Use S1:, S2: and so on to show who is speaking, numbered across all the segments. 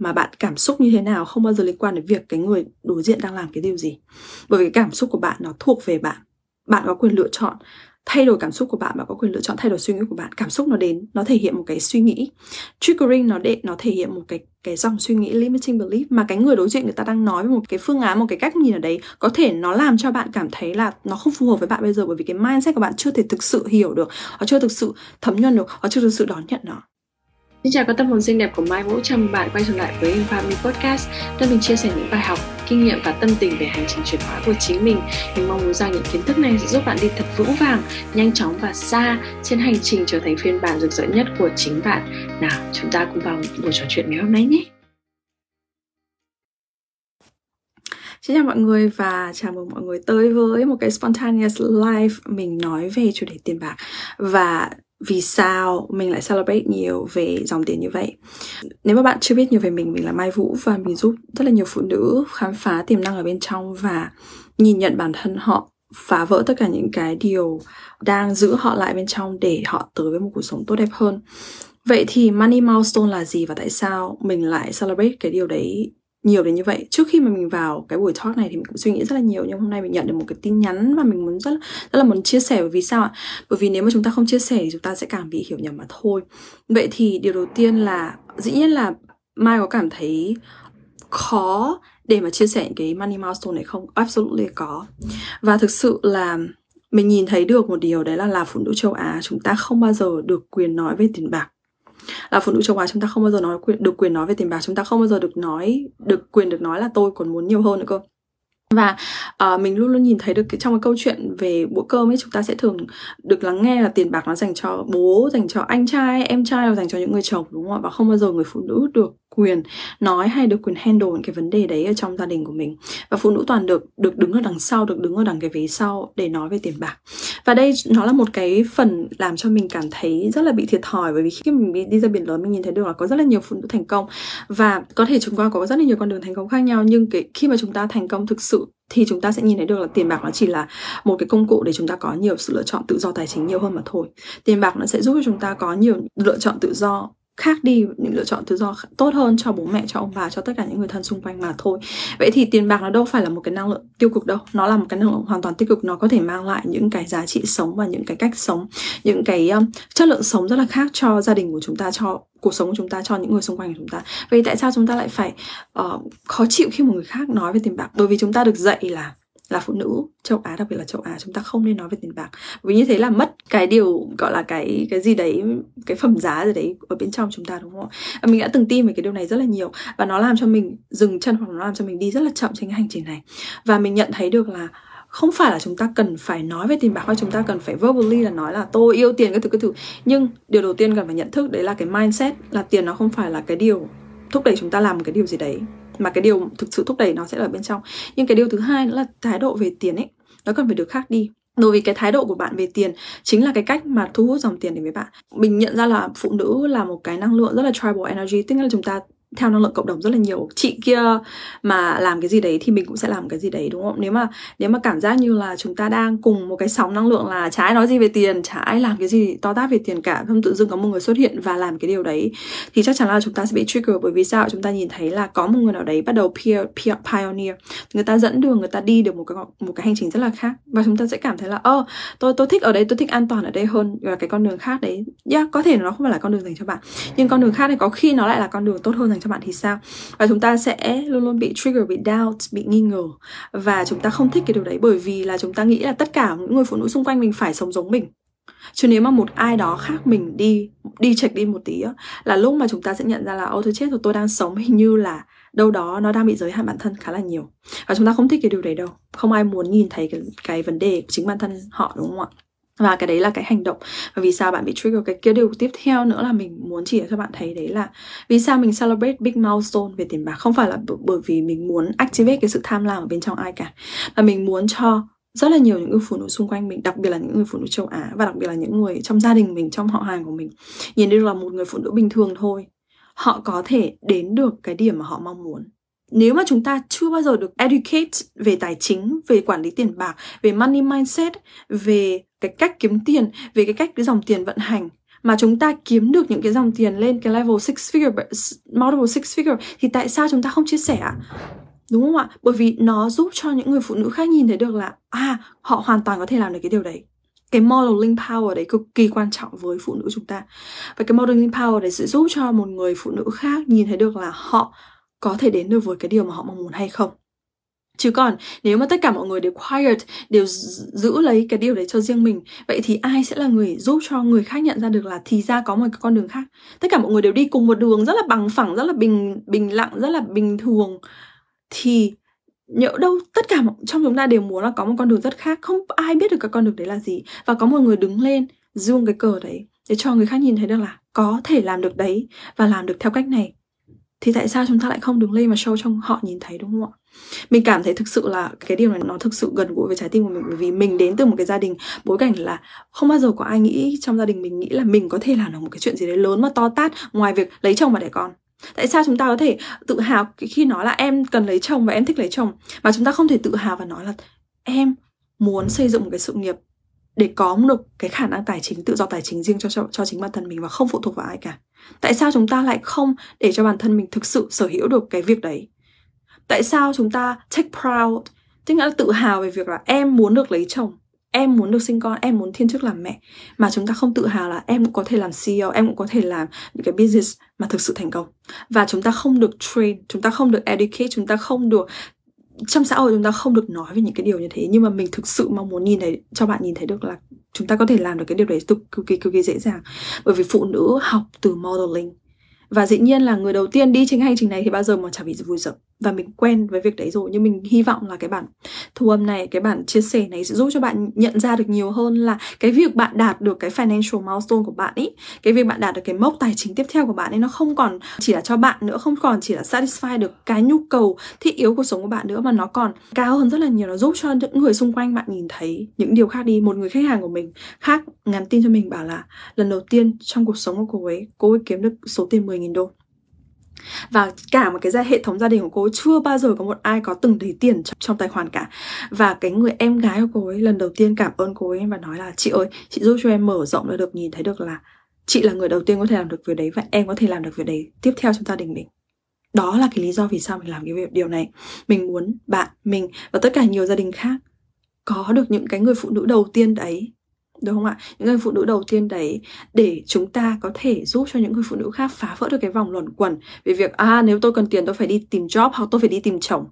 S1: mà bạn cảm xúc như thế nào không bao giờ liên quan đến việc cái người đối diện đang làm cái điều gì? Bởi vì cái cảm xúc của bạn nó thuộc về bạn. Bạn có quyền lựa chọn thay đổi cảm xúc của bạn bạn có quyền lựa chọn thay đổi suy nghĩ của bạn. Cảm xúc nó đến, nó thể hiện một cái suy nghĩ. Triggering nó để, nó thể hiện một cái cái dòng suy nghĩ, limiting belief mà cái người đối diện người ta đang nói với một cái phương án, một cái cách nhìn ở đấy, có thể nó làm cho bạn cảm thấy là nó không phù hợp với bạn bây giờ bởi vì cái mindset của bạn chưa thể thực sự hiểu được họ chưa thực sự thấm nhuần được họ chưa thực sự đón nhận nó.
S2: Xin chào các tâm hồn xinh đẹp của Mai Vũ, chào mừng bạn quay trở lại với Infami Podcast nơi mình chia sẻ những bài học, kinh nghiệm và tâm tình về hành trình chuyển hóa của chính mình. Mình mong muốn rằng những kiến thức này sẽ giúp bạn đi thật vững vàng, nhanh chóng và xa trên hành trình trở thành phiên bản rực rỡ nhất của chính bạn. Nào, chúng ta cùng vào buổi trò chuyện ngày hôm nay nhé.
S1: Xin chào mọi người và chào mừng mọi người tới với một cái spontaneous live mình nói về chủ đề tiền bạc và vì sao mình lại celebrate nhiều về dòng tiền như vậy. Nếu mà bạn chưa biết nhiều về mình mình là mai vũ và mình giúp rất là nhiều phụ nữ khám phá tiềm năng ở bên trong và nhìn nhận bản thân họ, phá vỡ tất cả những cái điều đang giữ họ lại bên trong để họ tới với một cuộc sống tốt đẹp hơn. Vậy thì money milestone là gì và tại sao mình lại celebrate cái điều đấy nhiều đến như vậy. Trước khi mà mình vào cái buổi talk này thì mình cũng suy nghĩ rất là nhiều, nhưng hôm nay mình nhận được một cái tin nhắn và mình muốn rất rất là muốn chia sẻ. Bởi vì sao ạ? Bởi vì nếu mà chúng ta không chia sẻ thì chúng ta sẽ càng bị hiểu nhầm mà thôi. Vậy thì điều đầu tiên là, dĩ nhiên là mai có cảm thấy khó để mà chia sẻ cái money milestone này không? Absolutely có. Và thực sự là mình nhìn thấy được một điều, đấy là là phụ nữ châu Á, chúng ta không bao giờ được quyền nói về tiền bạc là phụ nữ châu Á chúng ta không bao giờ nói quyền, được quyền nói về tiền bạc chúng ta không bao giờ được nói được quyền được nói là tôi còn muốn nhiều hơn nữa cơ. Và uh, mình luôn luôn nhìn thấy được cái, trong cái câu chuyện về bữa cơm ấy chúng ta sẽ thường được lắng nghe là tiền bạc nó dành cho bố dành cho anh trai em trai và dành cho những người chồng đúng không ạ? Và không bao giờ người phụ nữ được quyền nói hay được quyền handle những cái vấn đề đấy ở trong gia đình của mình. Và phụ nữ toàn được được đứng ở đằng sau được đứng ở đằng cái vế sau để nói về tiền bạc và đây nó là một cái phần làm cho mình cảm thấy rất là bị thiệt thòi, bởi vì khi mình đi ra biển lớn, mình nhìn thấy được là có rất là nhiều phụ nữ thành công. Và có thể chúng ta có rất là nhiều con đường thành công khác nhau, nhưng cái, khi mà chúng ta thành công thực sự thì chúng ta sẽ nhìn thấy được là tiền bạc nó chỉ là một cái công cụ để chúng ta có nhiều sự lựa chọn tự do tài chính nhiều hơn mà thôi. Tiền bạc nó sẽ giúp cho chúng ta có nhiều lựa chọn tự do khác đi những lựa chọn tự do tốt hơn cho bố mẹ cho ông bà cho tất cả những người thân xung quanh mà thôi. Vậy thì tiền bạc nó đâu phải là một cái năng lượng tiêu cực đâu nó là một cái năng lượng hoàn toàn tích cực nó có thể mang lại những cái giá trị sống và những cái cách sống những cái um, chất lượng sống rất là khác cho gia đình của chúng ta cho cuộc sống của chúng ta cho những người xung quanh của chúng ta. Vậy tại sao chúng ta lại phải uh, khó chịu khi một người khác nói về tiền bạc? Bởi vì chúng ta được dạy là là phụ nữ châu Á, đặc biệt là châu Á, chúng ta không nên nói về tiền bạc. Vì như thế là mất cái điều gọi là cái cái gì đấy, cái phẩm giá gì đấy ở bên trong chúng ta, đúng không ạ? À, mình đã từng tin về cái điều này rất là nhiều và nó làm cho mình dừng chân hoặc nó làm cho mình đi rất là chậm trên cái hành trình này. Và mình nhận thấy được là không phải là chúng ta cần phải nói về tiền bạc hay chúng ta cần phải verbally là nói là tôi yêu tiền cái thứ cái thứ. Nhưng điều đầu tiên cần phải nhận thức đấy là cái mindset, là tiền nó không phải là cái điều thúc đẩy chúng ta làm một cái điều gì đấy mà cái điều thực sự thúc đẩy nó sẽ ở bên trong. Nhưng cái điều thứ hai nữa là thái độ về tiền ấy, nó cần phải được khác đi. Bởi vì cái thái độ của bạn về tiền chính là cái cách mà thu hút dòng tiền đến với bạn. Mình nhận ra là phụ nữ là một cái năng lượng rất là tribal energy, tức là chúng ta theo năng lượng cộng đồng rất là nhiều. Chị kia mà làm cái gì đấy thì mình cũng sẽ làm cái gì đấy đúng không? Nếu mà nếu mà cảm giác như là chúng ta đang cùng một cái sóng năng lượng là chả ai nói gì về tiền chả ai làm cái gì to tát về tiền cả không tự dưng có một người xuất hiện và làm cái điều đấy thì chắc chắn là chúng ta sẽ bị trigger. Bởi vì sao? Chúng ta nhìn thấy là có một người nào đấy bắt đầu peer, peer pioneer. Người ta dẫn đường người ta đi được một cái một cái hành trình rất là khác. Và chúng ta sẽ cảm thấy là ơ tôi tôi thích ở đây tôi thích an toàn ở đây hơn và cái con đường khác đấy. Yeah, có thể nó không phải là con đường dành cho bạn nhưng con đường khác thì có khi nó lại là con đường tốt hơn dành dành cho bạn thì sao? Và chúng ta sẽ luôn luôn bị trigger bị doubt bị nghi ngờ. Và chúng ta không thích cái điều đấy bởi vì là chúng ta nghĩ là tất cả những người phụ nữ xung quanh mình phải sống giống mình. Chứ nếu mà một ai đó khác mình đi đi chệch đi một tí á, là lúc mà chúng ta sẽ nhận ra là ô tôi chết rồi tôi đang sống hình như là đâu đó nó đang bị giới hạn bản thân khá là nhiều. Và chúng ta không thích cái điều đấy đâu. Không ai muốn nhìn thấy cái, cái vấn đề của chính bản thân họ đúng không ạ? Và cái đấy là cái hành động. Và vì sao bạn bị trigger cái kia? Điều tiếp theo nữa là mình muốn chỉ cho bạn thấy đấy là vì sao mình celebrate big milestone về tiền bạc? Không phải là bởi vì mình muốn activate cái sự tham lam ở bên trong ai cả. Mà mình muốn cho rất là nhiều những người phụ nữ xung quanh mình, đặc biệt là những người phụ nữ châu Á và đặc biệt là những người trong gia đình mình, trong họ hàng của mình, nhìn đây là một người phụ nữ bình thường thôi. Họ có thể đến được cái điểm mà họ mong muốn nếu mà chúng ta chưa bao giờ được educate về tài chính, về quản lý tiền bạc, về money mindset, về cái cách kiếm tiền, về cái cách cái dòng tiền vận hành, mà chúng ta kiếm được những cái dòng tiền lên cái level six figure multiple six figure, thì tại sao chúng ta không chia sẻ đúng không ạ? Bởi vì nó giúp cho những người phụ nữ khác nhìn thấy được là à họ hoàn toàn có thể làm được cái điều đấy. Cái modeling power đấy cực kỳ quan trọng với phụ nữ chúng ta. Và cái modeling power đấy sẽ giúp cho một người phụ nữ khác nhìn thấy được là họ có thể đến được với cái điều mà họ mong muốn hay không? Chứ còn nếu mà tất cả mọi người đều quiet, đều giữ lấy cái điều đấy cho riêng mình, vậy thì ai sẽ là người giúp cho người khác nhận ra được là thì ra có một cái con đường khác? Tất cả mọi người đều đi cùng một đường rất là bằng phẳng, rất là bình bình lặng, rất là bình thường. Thì nhỡ đâu tất cả trong chúng ta đều muốn là có một con đường rất khác, không ai biết được cái con đường đấy là gì. Và có một người đứng lên dương cái cờ đấy, để cho người khác nhìn thấy được là có thể làm được đấy và làm được theo cách này thì tại sao chúng ta lại không đứng lên mà show cho họ nhìn thấy đúng không ạ? Mình cảm thấy thực sự là cái điều này nó thực sự gần gũi với trái tim của mình bởi vì mình đến từ một cái gia đình bối cảnh là không bao giờ có ai nghĩ trong gia đình mình nghĩ là mình có thể làm được một cái chuyện gì đấy lớn mà to tát ngoài việc lấy chồng và đẻ con. Tại sao chúng ta có thể tự hào khi nói là em cần lấy chồng và em thích lấy chồng mà chúng ta không thể tự hào và nói là em muốn xây dựng một cái sự nghiệp để có được cái khả năng tài chính tự do tài chính riêng cho, cho cho chính bản thân mình và không phụ thuộc vào ai cả? Tại sao chúng ta lại không để cho bản thân mình thực sự sở hữu được cái việc đấy? Tại sao chúng ta take proud? Tức là tự hào về việc là em muốn được lấy chồng, em muốn được sinh con, em muốn thiên chức làm mẹ, mà chúng ta không tự hào là em cũng có thể làm CEO em cũng có thể làm những cái business mà thực sự thành công. Và chúng ta không được train chúng ta không được educate, chúng ta không được trong xã hội chúng ta không được nói về những cái điều như thế nhưng mà mình thực sự mong muốn nhìn thấy cho bạn nhìn thấy được là chúng ta có thể làm được cái điều đấy cực, kỳ cực kỳ dễ dàng. Bởi vì phụ nữ học từ modeling. Và dĩ nhiên là người đầu tiên đi trên hành trình này thì bao giờ mà chả bị vui dập và mình quen với việc đấy rồi. Nhưng mình hy vọng là cái bản thu âm này, cái bản chia sẻ này sẽ giúp cho bạn nhận ra được nhiều hơn là cái việc bạn đạt được cái financial milestone của bạn ấy cái việc bạn đạt được cái mốc tài chính tiếp theo của bạn ấy nó không còn chỉ là cho bạn nữa, không còn chỉ là satisfy được cái nhu cầu thiết yếu cuộc sống của bạn nữa, mà nó còn cao hơn rất là nhiều. Nó giúp cho những người xung quanh bạn nhìn thấy những điều khác đi. Một người khách hàng của mình khác nhắn tin cho mình bảo là, lần đầu tiên trong cuộc sống của cô ấy cô ấy kiếm được số tiền 10.000 đô và cả một cái gia hệ thống gia đình của cô chưa bao giờ có một ai có từng lấy tiền trong, trong tài khoản cả. Và cái người em gái của cô ấy lần đầu tiên cảm ơn cô ấy và nói là chị ơi chị giúp cho em mở rộng ra được nhìn thấy được là chị là người đầu tiên có thể làm được việc đấy và em có thể làm được việc đấy tiếp theo trong gia đình mình. Đó là cái lý do vì sao mình làm cái việc điều này. Mình muốn bạn mình và tất cả nhiều gia đình khác có được những cái người phụ nữ đầu tiên đấy đúng không ạ? Những người phụ nữ đầu tiên đấy, để chúng ta có thể giúp cho những người phụ nữ khác phá vỡ được cái vòng luẩn quẩn về việc à nếu tôi cần tiền tôi phải đi tìm job hoặc tôi phải đi tìm chồng.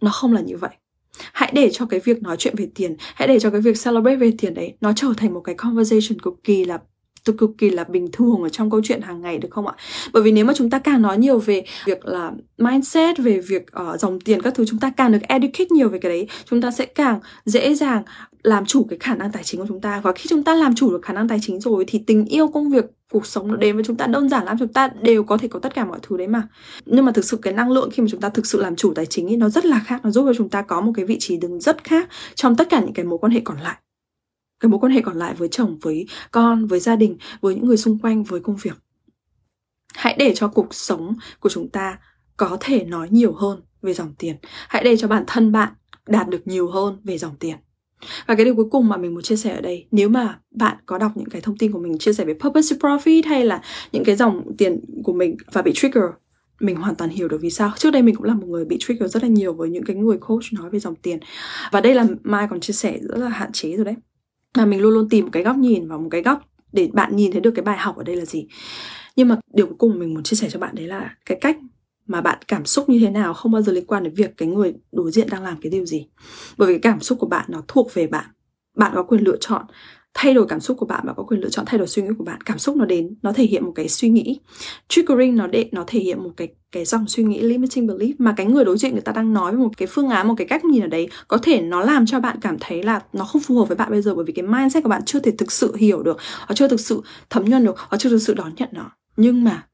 S1: Nó không là như vậy. Hãy để cho cái việc nói chuyện về tiền, hãy để cho cái việc celebrate về tiền đấy, nó trở thành một cái conversation cực kỳ là tôi cực kỳ là bình thường ở trong câu chuyện hàng ngày được không ạ? Bởi vì nếu mà chúng ta càng nói nhiều về việc là mindset, về việc uh, dòng tiền các thứ chúng ta càng được educate nhiều về cái đấy, chúng ta sẽ càng dễ dàng làm chủ cái khả năng tài chính của chúng ta. Và khi chúng ta làm chủ được khả năng tài chính rồi thì tình yêu công việc cuộc sống nó đến với chúng ta đơn giản lắm chúng ta đều có thể có tất cả mọi thứ đấy mà. Nhưng mà thực sự cái năng lượng khi mà chúng ta thực sự làm chủ tài chính ấy nó rất là khác nó giúp cho chúng ta có một cái vị trí đứng rất khác trong tất cả những cái mối quan hệ còn lại cái mối quan hệ còn lại với chồng, với con, với gia đình, với những người xung quanh, với công việc. Hãy để cho cuộc sống của chúng ta có thể nói nhiều hơn về dòng tiền. Hãy để cho bản thân bạn đạt được nhiều hơn về dòng tiền. Và cái điều cuối cùng mà mình muốn chia sẻ ở đây, Nếu mà bạn có đọc những cái thông tin của mình, chia sẻ về Purpose to Profit Hay là những cái dòng tiền của mình và bị trigger, mình hoàn toàn hiểu được vì sao. Trước đây mình cũng là một người bị trigger rất là nhiều với những cái người coach nói về dòng tiền. Và đây là mai còn chia sẻ rất là hạn chế rồi đấy là mình luôn luôn tìm một cái góc nhìn và một cái góc để bạn nhìn thấy được cái bài học ở đây là gì. Nhưng mà điều cuối cùng mình muốn chia sẻ cho bạn đấy là cái cách mà bạn cảm xúc như thế nào không bao giờ liên quan đến việc cái người đối diện đang làm cái điều gì. Bởi vì cái cảm xúc của bạn nó thuộc về bạn. Bạn có quyền lựa chọn thay đổi cảm xúc của bạn bạn có quyền lựa chọn thay đổi suy nghĩ của bạn cảm xúc nó đến nó thể hiện một cái suy nghĩ. Triggering nó để nó thể hiện một cái cái dòng suy nghĩ limiting belief mà cái người đối diện người ta đang nói một cái phương án một cái cách nhìn ở đấy có thể nó làm cho bạn cảm thấy là nó không phù hợp với bạn bây giờ bởi vì cái mindset của bạn chưa thể thực sự hiểu được họ chưa thực sự thấm nhuần được họ chưa thực sự đón nhận nó. Nhưng mà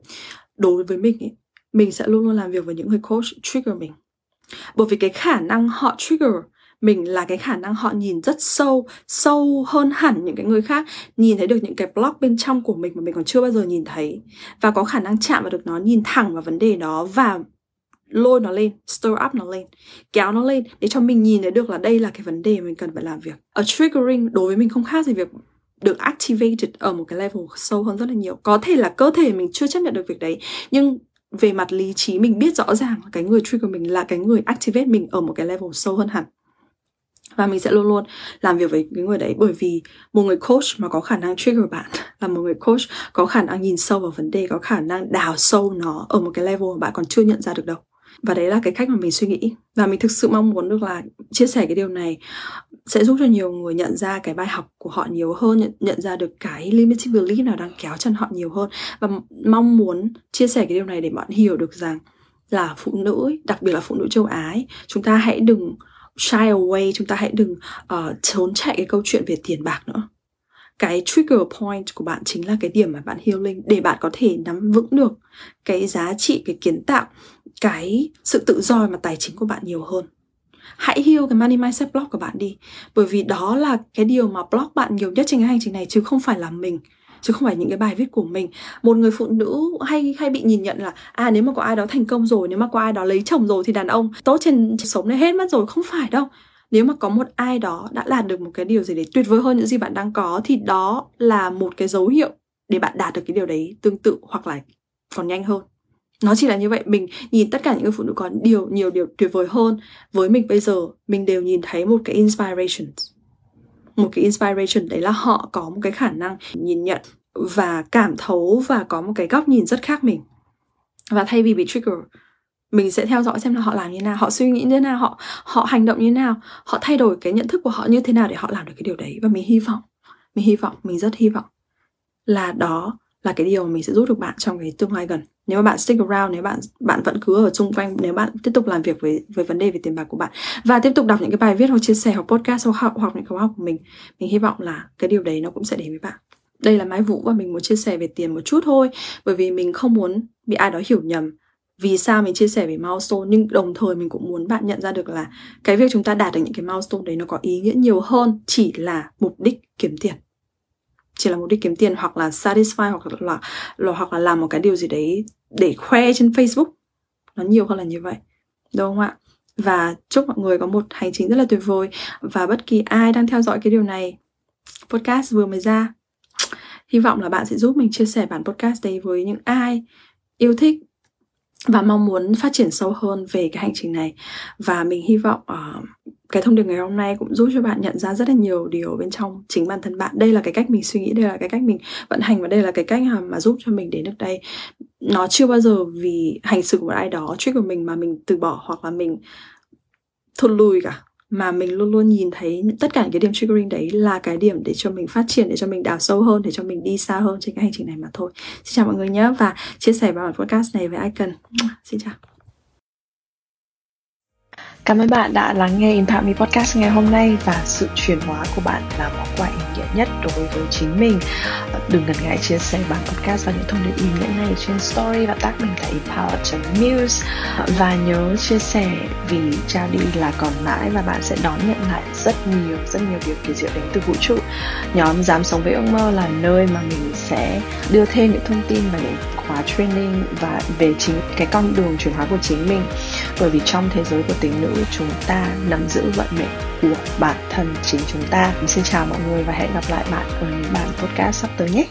S1: đối với mình ấy, mình sẽ luôn luôn làm việc với những người coach trigger mình. Bởi vì cái khả năng họ trigger mình là cái khả năng họ nhìn rất sâu sâu hơn hẳn những cái người khác nhìn thấy được những cái block bên trong của mình mà mình còn chưa bao giờ nhìn thấy. Và có khả năng chạm vào được nó nhìn thẳng vào vấn đề đó và lôi nó lên, stir up nó lên, kéo nó lên để cho mình nhìn thấy được là đây là cái vấn đề mình cần phải làm việc. Ở triggering đối với mình không khác gì việc được activated ở một cái level sâu hơn rất là nhiều. Có thể là cơ thể mình chưa chấp nhận được việc đấy nhưng về mặt lý trí mình biết rõ ràng cái người trigger mình là cái người activate mình ở một cái level sâu hơn hẳn và mình sẽ luôn luôn làm việc với cái người đấy. Bởi vì một người coach mà có khả năng trigger bạn là một người coach có khả năng nhìn sâu vào vấn đề có khả năng đào sâu nó ở một cái level mà bạn còn chưa nhận ra được đâu. Và đấy là cái cách mà mình suy nghĩ. Và mình thực sự mong muốn được là chia sẻ cái điều này sẽ giúp cho nhiều người nhận ra cái bài học của họ nhiều hơn nhận, nhận ra được cái limiting belief nào đang kéo chân họ nhiều hơn. Và mong muốn chia sẻ cái điều này để bạn hiểu được rằng là phụ nữ đặc biệt là phụ nữ châu Á ấy, chúng ta hãy đừng shy away chúng ta hãy đừng uh, trốn chạy cái câu chuyện về tiền bạc nữa. Cái trigger point của bạn chính là cái điểm mà bạn healing để bạn có thể nắm vững được cái giá trị cái kiến tạo cái sự tự do mà tài chính của bạn nhiều hơn. Hãy heal cái money mindset block của bạn đi bởi vì đó là cái điều mà block bạn nhiều nhất trên cái hành trình này chứ không phải là mình chứ không phải những cái bài viết của mình. Một người phụ nữ hay hay bị nhìn nhận là à nếu mà có ai đó thành công rồi, nếu mà có ai đó lấy chồng rồi thì đàn ông tốt trên sống này hết mất rồi, không phải đâu. Nếu mà có một ai đó đã đạt được một cái điều gì đấy tuyệt vời hơn những gì bạn đang có thì đó là một cái dấu hiệu để bạn đạt được cái điều đấy tương tự hoặc là còn nhanh hơn. Nó chỉ là như vậy. Mình nhìn tất cả những người phụ nữ có điều, nhiều điều tuyệt vời hơn. Với mình bây giờ, mình đều nhìn thấy một cái inspiration một cái inspiration đấy là họ có một cái khả năng nhìn nhận và cảm thấu và có một cái góc nhìn rất khác mình. Và thay vì bị trigger, mình sẽ theo dõi xem là họ làm như nào, họ suy nghĩ như thế nào, họ họ hành động như thế nào, họ thay đổi cái nhận thức của họ như thế nào để họ làm được cái điều đấy. Và mình hy vọng, mình hy vọng, mình rất hy vọng là đó là cái điều mà mình sẽ giúp được bạn trong cái tương lai gần. Nếu mà bạn stick around, nếu bạn bạn vẫn cứ ở xung quanh, nếu bạn tiếp tục làm việc với với vấn đề về tiền bạc của bạn và tiếp tục đọc những cái bài viết hoặc chia sẻ hoặc podcast hoặc học, hoặc những khóa học của mình mình hy vọng là cái điều đấy nó cũng sẽ đến với bạn. Đây là Mai Vũ và mình muốn chia sẻ về tiền một chút thôi, bởi vì mình không muốn bị ai đó hiểu nhầm vì sao mình chia sẻ về milestone, nhưng đồng thời mình cũng muốn bạn nhận ra được là cái việc chúng ta đạt được những cái milestone đấy nó có ý nghĩa nhiều hơn chỉ là mục đích kiếm tiền chỉ là mục đích kiếm tiền hoặc là satisfy hoặc là, là hoặc là làm một cái điều gì đấy để khoe trên Facebook. Nó nhiều hơn là như vậy đúng không ạ? Và chúc mọi người có một hành trình rất là tuyệt vời và bất kỳ ai đang theo dõi cái điều này podcast vừa mới ra hy vọng là bạn sẽ giúp mình chia sẻ bản podcast đấy với những ai yêu thích và mong muốn phát triển sâu hơn về cái hành trình này. Và mình hy vọng uh, cái thông điệp ngày hôm nay cũng giúp cho bạn nhận ra rất là nhiều điều bên trong chính bản thân bạn. Đây là cái cách mình suy nghĩ đây là cái cách mình vận hành và đây là cái cách mà giúp cho mình đến được đây. Nó chưa bao giờ vì hành xử của một ai đó chuyện của mình mà mình từ bỏ hoặc là mình thụt lùi cả mà mình luôn luôn nhìn thấy tất cả những cái điểm triggering đấy là cái điểm để cho mình phát triển, để cho mình đào sâu hơn, để cho mình đi xa hơn trên cái hành trình này mà thôi. Xin chào mọi người nhé và chia sẻ bài podcast này với ai cần xin chào.
S2: Cảm ơn bạn đã lắng nghe Impact Me Podcast ngày hôm nay và sự chuyển hóa của bạn là món quà ý nghĩa nhất đối với chính mình. Ờ, đừng ngần ngại chia sẻ bản podcast và những thông điệp ý nghĩa này trên story và tag mình tại empower.muse ờ, và nhớ chia sẻ vì trao đi là còn mãi và bạn sẽ đón nhận lại rất nhiều rất nhiều điều kỳ diệu đến từ vũ trụ. Nhóm dám sống với ước mơ là nơi mà mình sẽ đưa thêm những thông tin và những khóa training và về chính, cái con đường chuyển hóa của chính mình bởi vì trong thế giới của tình nữ, chúng ta nắm giữ vận mệnh của bản thân chính chúng ta. Xin chào mọi người và hẹn gặp lại bạn ở những bản podcast sắp tới nhé.